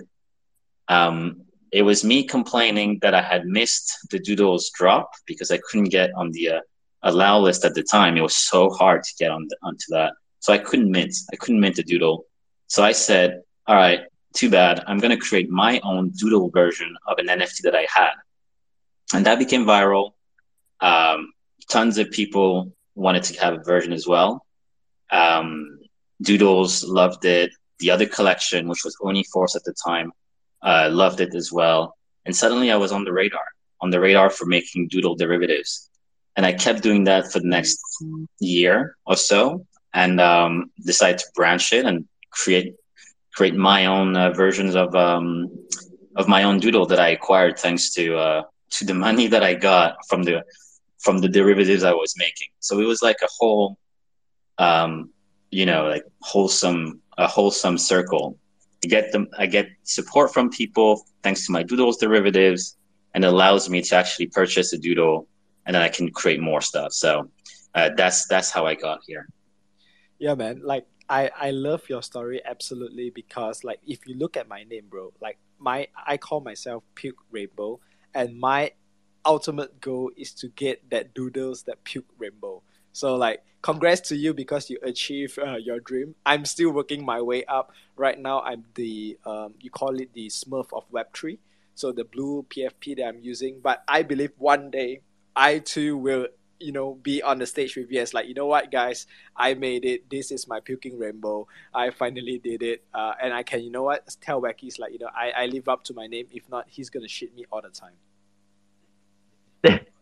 um, it was me complaining that I had missed the doodles drop because I couldn't get on the uh, allow list at the time. It was so hard to get on the, onto that, so I couldn't mint. I couldn't mint a doodle. So I said, "All right, too bad. I'm going to create my own doodle version of an NFT that I had," and that became viral. Um, tons of people wanted to have a version as well. Um, Doodles loved it. The other collection, which was only Force at the time, uh, loved it as well. And suddenly I was on the radar, on the radar for making Doodle derivatives. And I kept doing that for the next year or so and um, decided to branch it and create create my own uh, versions of um, of my own doodle that I acquired thanks to uh, to the money that I got from the from the derivatives I was making. So it was like a whole, um, you know, like wholesome a wholesome circle. I get them, I get support from people thanks to my doodles derivatives, and allows me to actually purchase a doodle, and then I can create more stuff. So uh, that's that's how I got here. Yeah, man. Like I I love your story absolutely because like if you look at my name, bro, like my I call myself Puke Rainbow, and my ultimate goal is to get that doodles that puke rainbow. So like, congrats to you because you achieved uh, your dream. I'm still working my way up. Right now, I'm the um, you call it the Smurf of Web three. So the blue PFP that I'm using, but I believe one day I too will you know be on the stage with you as like you know what guys i made it this is my puking rainbow i finally did it uh, and i can you know what tell wacky's like you know I, I live up to my name if not he's gonna shit me all the time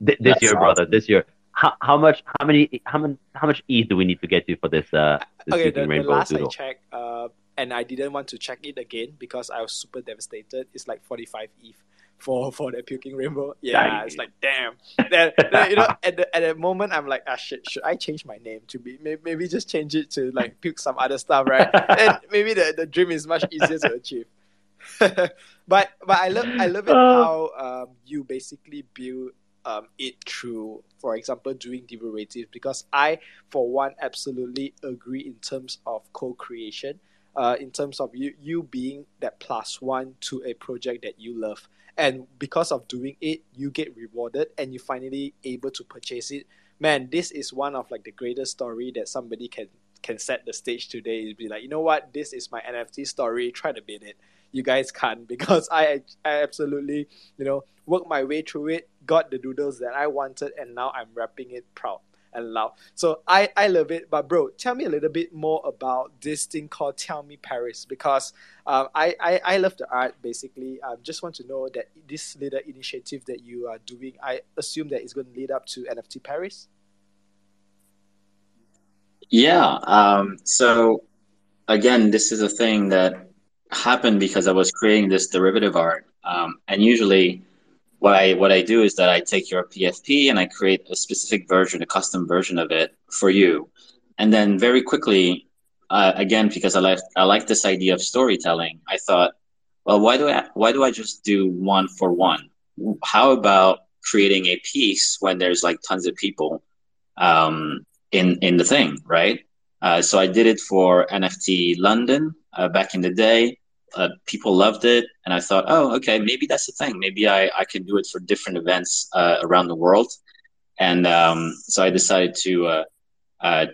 this That's year, awesome. brother. This year. How, how much? How many? How many? How much ETH do we need to get to for this? Uh, this okay, the, the last doodle? I checked, uh, and I didn't want to check it again because I was super devastated. It's like forty five ETH for for the puking rainbow. Yeah, Dang. it's like damn. then, then, you know, at the at the moment, I'm like, ah shit. Should I change my name to be maybe, maybe just change it to like puke some other stuff, right? and maybe the, the dream is much easier to achieve. but but I love I love it how um, you basically build um, it through, for example, doing derivatives because I, for one, absolutely agree in terms of co-creation. Uh, in terms of you you being that plus one to a project that you love, and because of doing it, you get rewarded, and you finally able to purchase it. Man, this is one of like the greatest story that somebody can can set the stage today. Is be like, you know what, this is my NFT story. Try to beat it. You guys can't because I I absolutely you know worked my way through it got the doodles that I wanted, and now I'm wrapping it proud and loud. So I, I love it. But bro, tell me a little bit more about this thing called Tell Me Paris because um, I, I, I love the art basically. I just want to know that this little initiative that you are doing, I assume that it's going to lead up to NFT Paris. Yeah. Um, so again, this is a thing that happened because I was creating this derivative art. Um, and usually what I what I do is that I take your PFP and I create a specific version, a custom version of it for you, and then very quickly, uh, again because I like I like this idea of storytelling, I thought, well, why do I why do I just do one for one? How about creating a piece when there's like tons of people um, in in the thing, right? Uh, so I did it for NFT London uh, back in the day uh, people loved it, and I thought, oh, okay, maybe that's the thing. Maybe I, I can do it for different events uh, around the world. And um, so I decided to uh, uh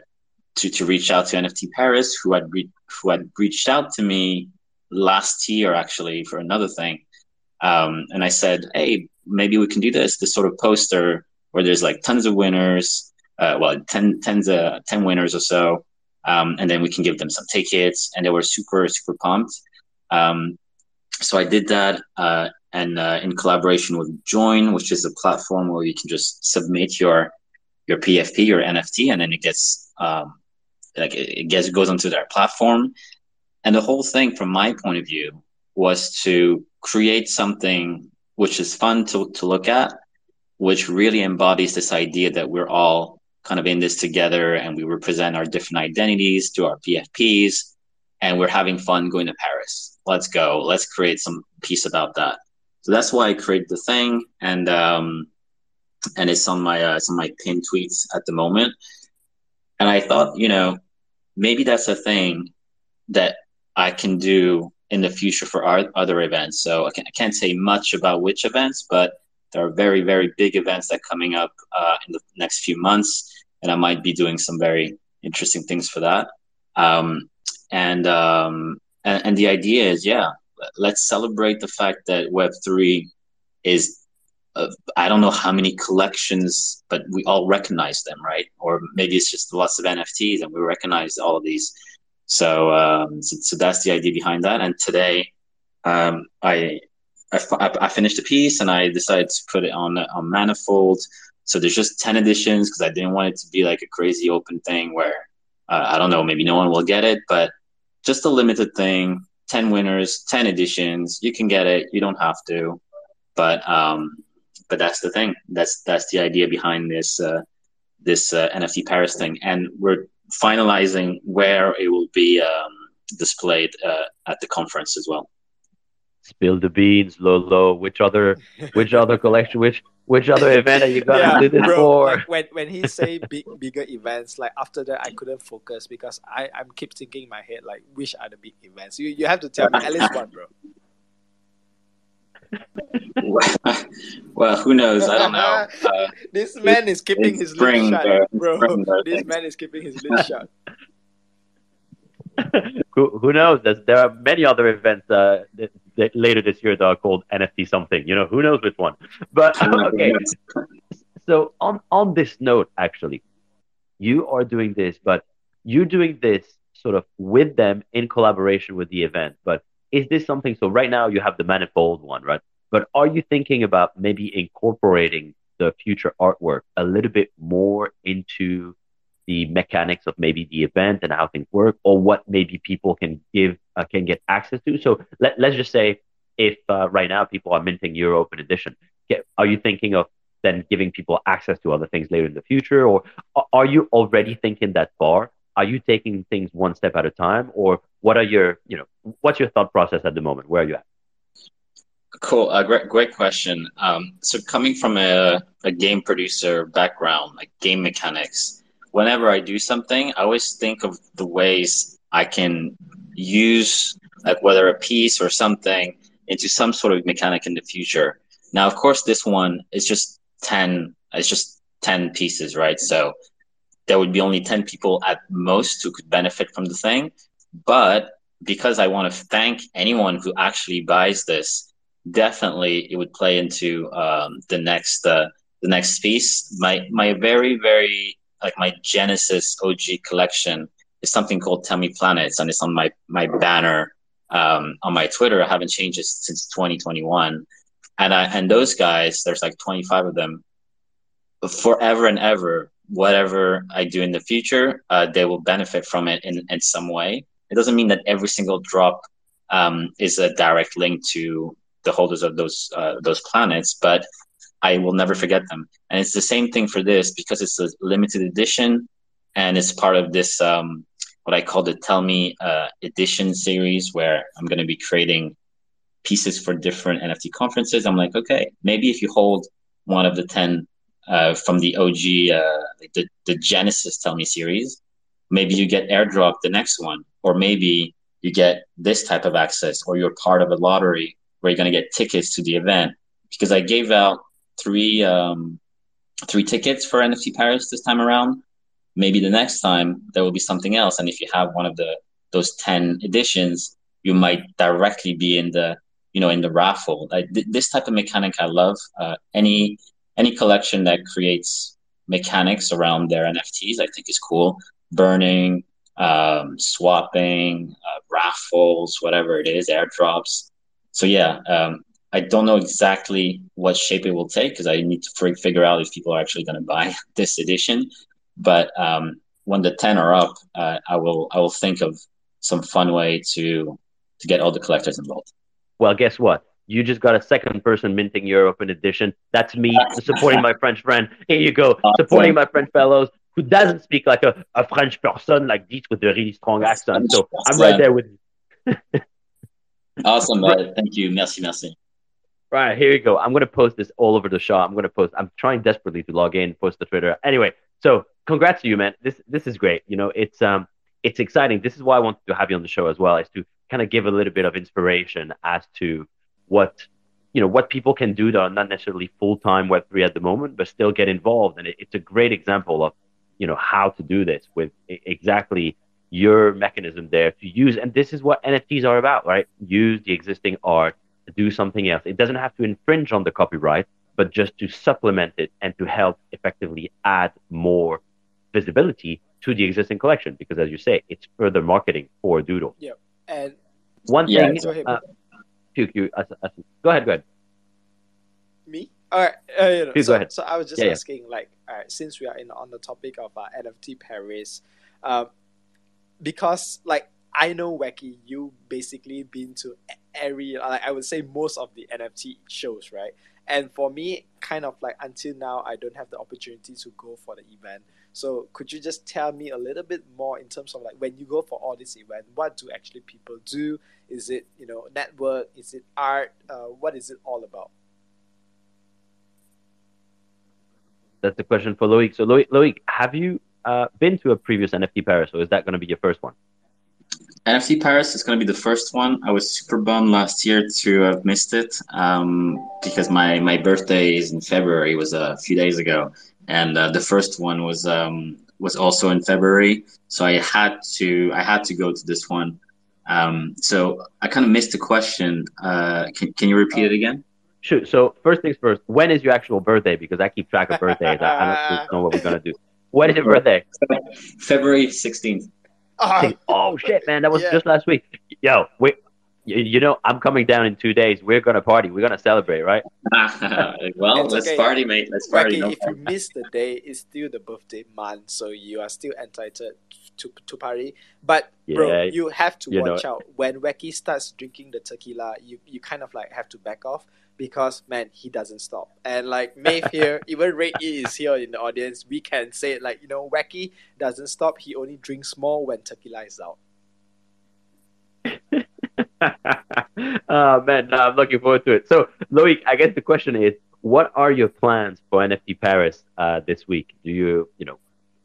to to reach out to NFT Paris, who had re- who had reached out to me last year actually for another thing. Um, and I said, hey, maybe we can do this this sort of poster where there's like tons of winners, uh, well, 10, tens of, 10 winners or so. Um, and then we can give them some tickets. And they were super, super pumped. Um, so I did that, uh, and uh, in collaboration with Join, which is a platform where you can just submit your your PFP, your NFT, and then it gets um, like it gets goes onto their platform. And the whole thing, from my point of view, was to create something which is fun to, to look at, which really embodies this idea that we're all kind of in this together and we represent our different identities to our PFPs and we're having fun going to Paris let's go. Let's create some piece about that. So that's why i created the thing and um and it's on my uh, it's on my pinned tweets at the moment. And i thought you know maybe that's a thing that i can do in the future for our other events. So I, can, can't say much about which events but there are very very big events that coming up uh, in the next few months and i might be doing some very interesting things for that. Um, and um, and, and the idea is yeah let's celebrate the fact that web3 is uh, i don't know how many collections but we all recognize them right? Or maybe it's just lots of nfts and we recognize all of these. So um, so, so, that's the idea behind that. And today um, I, I, I finished the piece and I decided to put it on on Manifold. So there's just ten editions because I didn't want it to be like a crazy open thing where uh, I don't know, maybe no one will get it, but just a limited thing. Ten winners, ten editions. You can get it. You don't have to, but um, but that's the thing. That's that's the idea behind this uh, this uh, NFT Paris thing, and we're finalizing where it will be um, displayed uh, at the conference as well. Spill the beans, Lolo. Which other which other collection? Which which other event are you gonna Yeah, do this bro, for? like when when he say big bigger events, like after that I couldn't focus because I I'm keep thinking in my head like which are the big events. You you have to tell me at least one, bro. well, who knows? I don't know. Uh, This man is keeping his spring, lips shut, bro. spring, This man is keeping his lips shut. who, who knows? There's, there are many other events uh, that, that later this year that are called NFT something. You know, who knows which one? But okay, so on on this note, actually, you are doing this, but you're doing this sort of with them in collaboration with the event. But is this something? So right now you have the manifold one, right? But are you thinking about maybe incorporating the future artwork a little bit more into the mechanics of maybe the event and how things work, or what maybe people can give uh, can get access to? So let, let's just say if uh, right now people are minting Euro Open Edition, get, are you thinking of then giving people access to other things later in the future, or are you already thinking that far? Are you taking things one step at a time, or what are your you know what's your thought process at the moment? Where are you at? Cool. Uh, great, great question. Um, so coming from a, a game producer background, like game mechanics, whenever I do something, I always think of the ways I can use, like whether a piece or something, into some sort of mechanic in the future. Now, of course, this one is just ten. It's just ten pieces, right? So there would be only ten people at most who could benefit from the thing. But because I want to thank anyone who actually buys this, definitely it would play into um, the next uh, the next piece. My my very very like my Genesis OG collection is something called Tell Me Planets, and it's on my my banner um, on my Twitter. I haven't changed it since 2021, and I and those guys, there's like 25 of them. Forever and ever, whatever I do in the future, uh, they will benefit from it in, in some way. It doesn't mean that every single drop um, is a direct link to the holders of those uh, those planets, but I will never forget them. And it's the same thing for this because it's a limited edition and it's part of this um, what I call the Tell Me uh, edition series, where I'm going to be creating pieces for different NFT conferences. I'm like, okay, maybe if you hold one of the ten uh, from the OG, uh, the the Genesis Tell Me series, maybe you get airdrop the next one, or maybe you get this type of access, or you're part of a lottery where you're going to get tickets to the event. Because I gave out three um, three tickets for NFT Paris this time around. Maybe the next time there will be something else, and if you have one of the those ten editions, you might directly be in the you know in the raffle. Th- this type of mechanic, I love. Uh, any any collection that creates mechanics around their NFTs, I think is cool. Burning, um, swapping, uh, raffles, whatever it is, airdrops. So yeah, um, I don't know exactly what shape it will take because I need to figure out if people are actually going to buy this edition. But um, when the ten are up, uh, I will I will think of some fun way to to get all the collectors involved. Well, guess what? You just got a second person minting your in edition. That's me supporting my French friend. Here you go, supporting my French fellows who doesn't speak like a, a French person like this with a really strong accent. So I'm right there with you. Awesome, thank you, merci, merci. Right, here you go. I'm gonna post this all over the shop. I'm gonna post. I'm trying desperately to log in, post the Twitter. Anyway, so congrats to you, man. This this is great. You know, it's um it's exciting. This is why I wanted to have you on the show as well, is to kind of give a little bit of inspiration as to what you know what people can do that are not necessarily full time Web three at the moment, but still get involved. And it, it's a great example of you know how to do this with exactly your mechanism there to use. And this is what NFTs are about, right? Use the existing art to do something else. It doesn't have to infringe on the copyright, but just to supplement it and to help effectively add more visibility to the existing collection. Because as you say, it's further marketing for Doodle. And One Yeah, thing, go ahead, uh, you, as, as, go ahead, go ahead. Me? All right. Uh, you know, Please so, go ahead. So I was just Yeah, yeah. asking, like, all right, since we are in on the topic of uh, NFT Paris, um, because like I know Wacky, you basically been to every like I would say most of the NFT shows, right? And for me, kind of like until now, I don't have the opportunity to go for the event. So could you just tell me a little bit more in terms of like when you go for all these events, what do actually people do? Is it you know network? Is it art? Uh, what is it all about? That's the question for Loic. So Loic, Loic have you uh, been to a previous NFT Paris, or is that going to be your first one? NFT Paris is going to be the first one. I was super bummed last year to have missed it um, because my, my birthday is in February, It was a few days ago, and uh, the first one was um, was also in February. So I had to I had to go to this one. Um, so I kind of missed the question. Uh, can can you repeat it again? Sure. So first things first. When is your actual birthday? Because I keep track of birthdays. I, I don't know what we're gonna do. When is your birthday? February sixteenth. Oh, oh shit, man, that was yeah. just last week. Yo, we, you, you, know, I'm coming down in two days. We're gonna party. We're gonna celebrate, right? well, it's let's okay. party, mate. Let's party. no if you miss the day, it's still the birthday month, so you are still entitled to to party. But yeah, bro, you have to you watch out when Wacky starts drinking the tequila. You you kind of like have to back off because man, he doesn't stop. And like Maeve here, even Ray E is here in the audience, we can say it like, you know, Wacky doesn't stop, he only drinks more when tequila is out. oh man, no, I'm looking forward to it. So, Loic, I guess the question is, what are your plans for NFT Paris uh, this week? Do you, you know,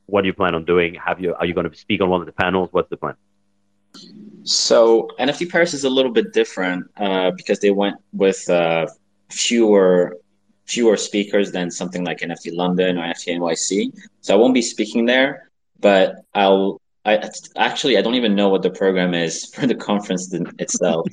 what do you plan on doing? Have you, are you going to speak on one of the panels? What's the plan? So NFT Paris is a little bit different uh, because they went with uh, fewer fewer speakers than something like NFT London or NFT NYC. So I won't be speaking there, but I'll. I actually I don't even know what the program is for the conference itself,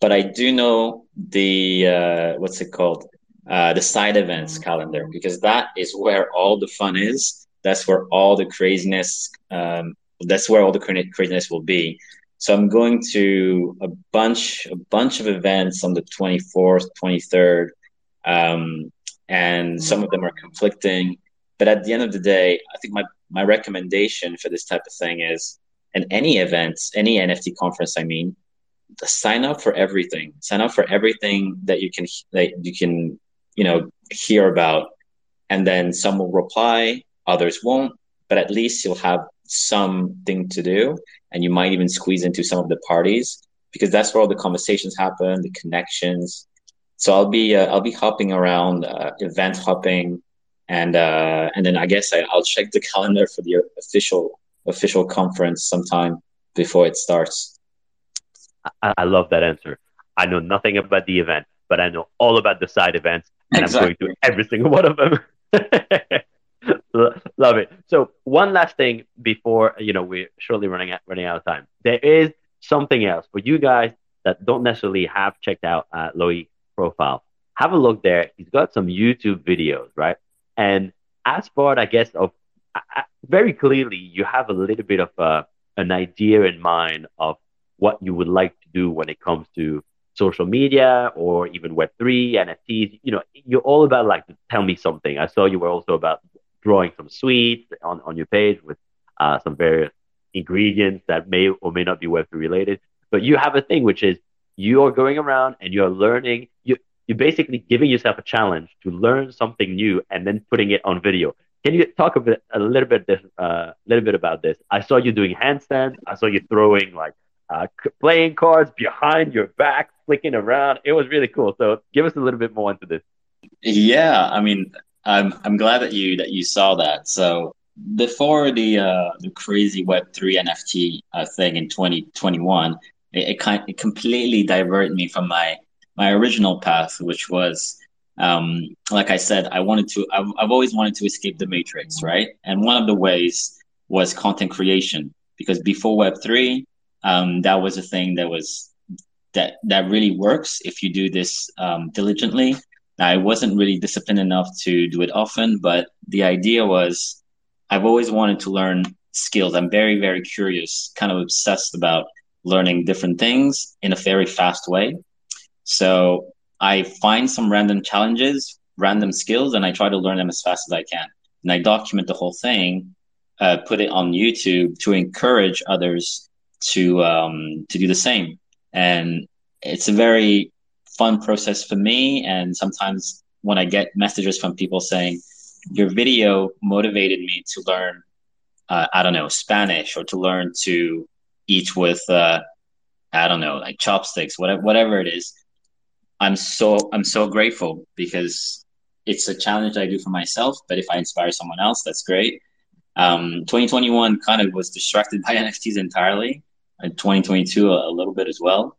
but I do know the uh, what's it called uh, the side events calendar because that is where all the fun is. That's where all the craziness. Um, that's where all the craziness will be. So I'm going to a bunch a bunch of events on the 24th, 23rd, um, and some of them are conflicting. But at the end of the day, I think my my recommendation for this type of thing is, in any event, any NFT conference, I mean, sign up for everything. Sign up for everything that you can that you can you know hear about, and then some will reply, others won't. But at least you'll have something to do and you might even squeeze into some of the parties because that's where all the conversations happen the connections. So i'll be uh, i'll be hopping around uh, event hopping and uh, and then i guess I, i'll check the calendar for the official official conference sometime before it starts. I, I love that answer. I know nothing about the event but i know all about the side events and exactly. i'm going to every single one of them Love it. So one last thing before you know we're shortly running out running out of time. There is something else for you guys that don't necessarily have checked out uh, profile. Have a look there. He's got some YouTube videos, right? And as part, I guess, of very clearly, you have a little bit of uh, an idea in mind of what you would like to do when it comes to social media or even Web3, NFTs. You know, you're all about like, tell me something. I saw you were also about drawing some sweets on, on your page with uh, some various ingredients that may or may not be Web3 related. But you have a thing which is you are going around and you're learning. You, you're basically giving yourself a challenge to learn something new and then putting it on video. Can you talk a bit, a little bit, this, uh, little bit about this? I saw you doing handstands. I saw you throwing like uh, playing cards behind your back, flicking around. It was really cool. So give us a little bit more into this. Yeah, I mean, I'm I'm glad that you that you saw that. So before the uh, the crazy Web three NFT uh, thing in 2021, it, it kind it completely diverted me from my my original path, which was um, like I said, I wanted to. I've, I've always wanted to escape the matrix, right? And one of the ways was content creation because before Web three, um, that was a thing that was that that really works if you do this um, diligently I wasn't really disciplined enough to do it often, but the idea was I've always wanted to learn skills. I'm very, very curious, kind of obsessed about learning different things in a very fast way. So I find some random challenges, random skills, and I try to learn them as fast as I can. And I document the whole thing. uh, put it on YouTube to encourage others to um, to do the same. And it's a very fun process for me. And sometimes when I get messages from people saying, "Your video motivated me to learn," uh, I don't know Spanish or to learn to eat with, uh, I don't know, like chopsticks, whatever, whatever it is. I'm so I'm so grateful because it's a challenge I do for myself. But if I inspire someone else, that's great. Um, 2021 kind of was distracted by NFTs entirely, and 2022 a, a, little bit as well.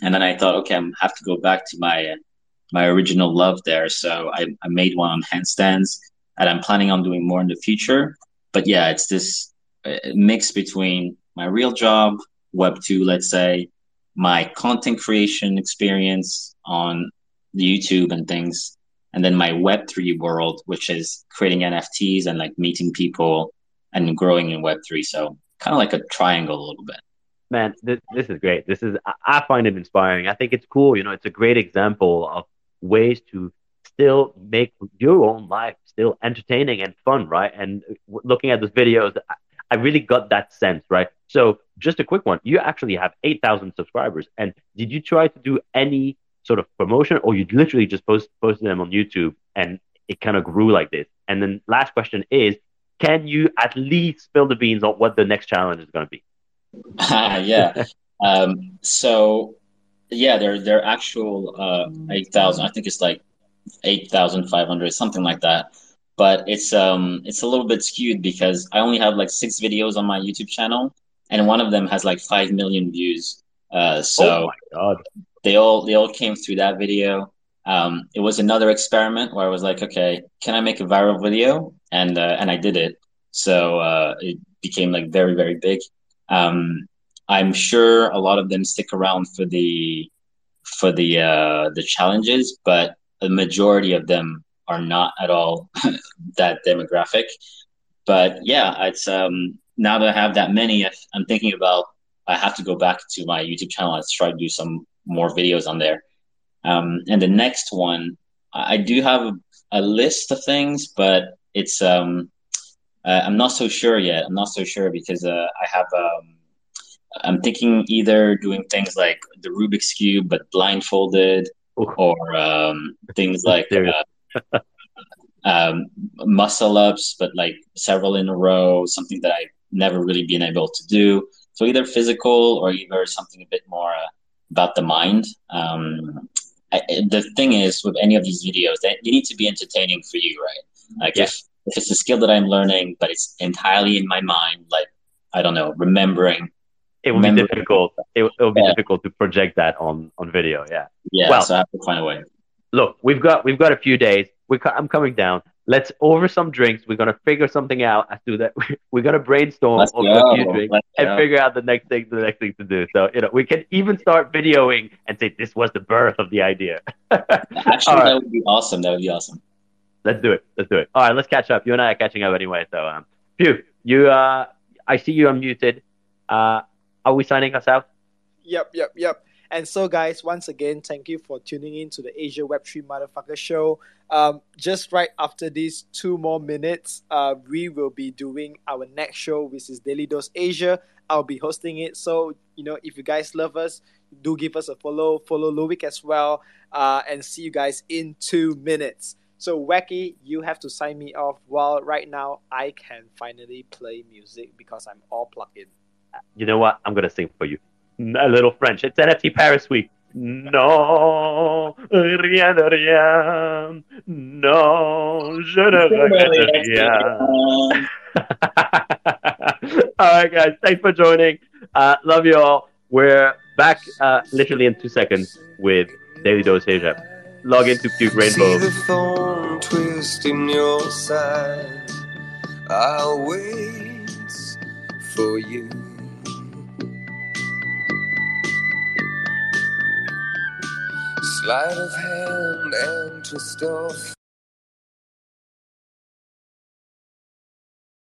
And then I thought, okay, I'm have to go back to my my original love there. So I, I made one on handstands, and I'm planning on doing more in the future. But yeah, it's this uh, mix between my real job, Web two, let's say, my content creation experience on YouTube and things, and then my Web3 world, which is creating NFTs and like meeting people and growing in Web3. So kind of like a triangle a little bit. Man, this, this is great. This is, I find it inspiring. I think it's cool. You know, it's a great example of ways to still make your own life still entertaining and fun, right? And looking at those videos, I really got that sense, right? So just a quick one. You actually have 8,000 subscribers. And did you try to do any sort of promotion, or you literally just post posted them on YouTube and it kind of grew like this? And then last question is, can you at least spill the beans on what the next challenge is going to be? yeah. um, so yeah, they're they're actual uh, eight thousand. I think it's like eight thousand five hundred, something like that. But it's um it's a little bit skewed because I only have like six videos on my YouTube channel, and one of them has like five million views. Uh, so oh my god they all they all came through that video. Um, it was another experiment where I was like, okay, can I make a viral video? And uh, and I did it. So uh, it became like very very big. Um, I'm sure a lot of them stick around for the for the uh, the challenges, but a majority of them are not at all that demographic. But yeah, it's um, now that I have that many, I'm thinking about I have to go back to my YouTube channel and try to do some more videos on there. Um, and the next one, I do have a, a list of things, but it's um, uh, I'm not so sure yet. I'm not so sure because uh, I have um, I'm thinking either doing things like the Rubik's cube but blindfolded, or um, things like uh, um, muscle ups but like several in a row, something that I've never really been able to do. So either physical or either something a bit more uh, about the mind. Um, I, the thing is, with any of these videos, they, they need to be entertaining for you, right? Like yeah. if, if it's a skill that I'm learning, but it's entirely in my mind, like I don't know, remembering. It will be difficult. It, it will be yeah. difficult to project that on on video. Yeah. Yeah. Well, so I have to find a way. Look, we've got we've got a few days. We I'm coming down let's over some drinks. We're gonna figure something out as to that. We're gonna brainstorm let's over go. a few drinks let's and go. figure out the next thing, the next thing to do. So you know, we can even start videoing and say this was the birth of the idea. Actually, right. that would be awesome. That would be awesome. Let's do it. Let's do it. All right, let's catch up. You and I are catching up anyway. So, um, phew, you. Uh, I see you unmuted. Uh, are we signing us out? Yep, yep, yep. And so, guys, once again, thank you for tuning in to the Asia Web3 Motherfucker Show. Um, just right after these two more minutes, uh, we will be doing our next show, which is Daily Dose Asia. I'll be hosting it. So, you know, if you guys love us, do give us a follow. Follow Loic as well. Uh, and see you guys in two minutes. So, Wacky, you have to sign me off while right now I can finally play music because I'm all plugged in. You know what? I'm going to sing for you a little French. It's NFT Paris week. No, rien de rien. Non, je ne regrette rien. all right, guys. Thanks for joining. Uh, love you all. We're back uh, literally in two seconds with Daily Dose Asia. Log into Puke Rainbow. See the thorn twist in your side. I'll wait for you. Sleight of hand and twist of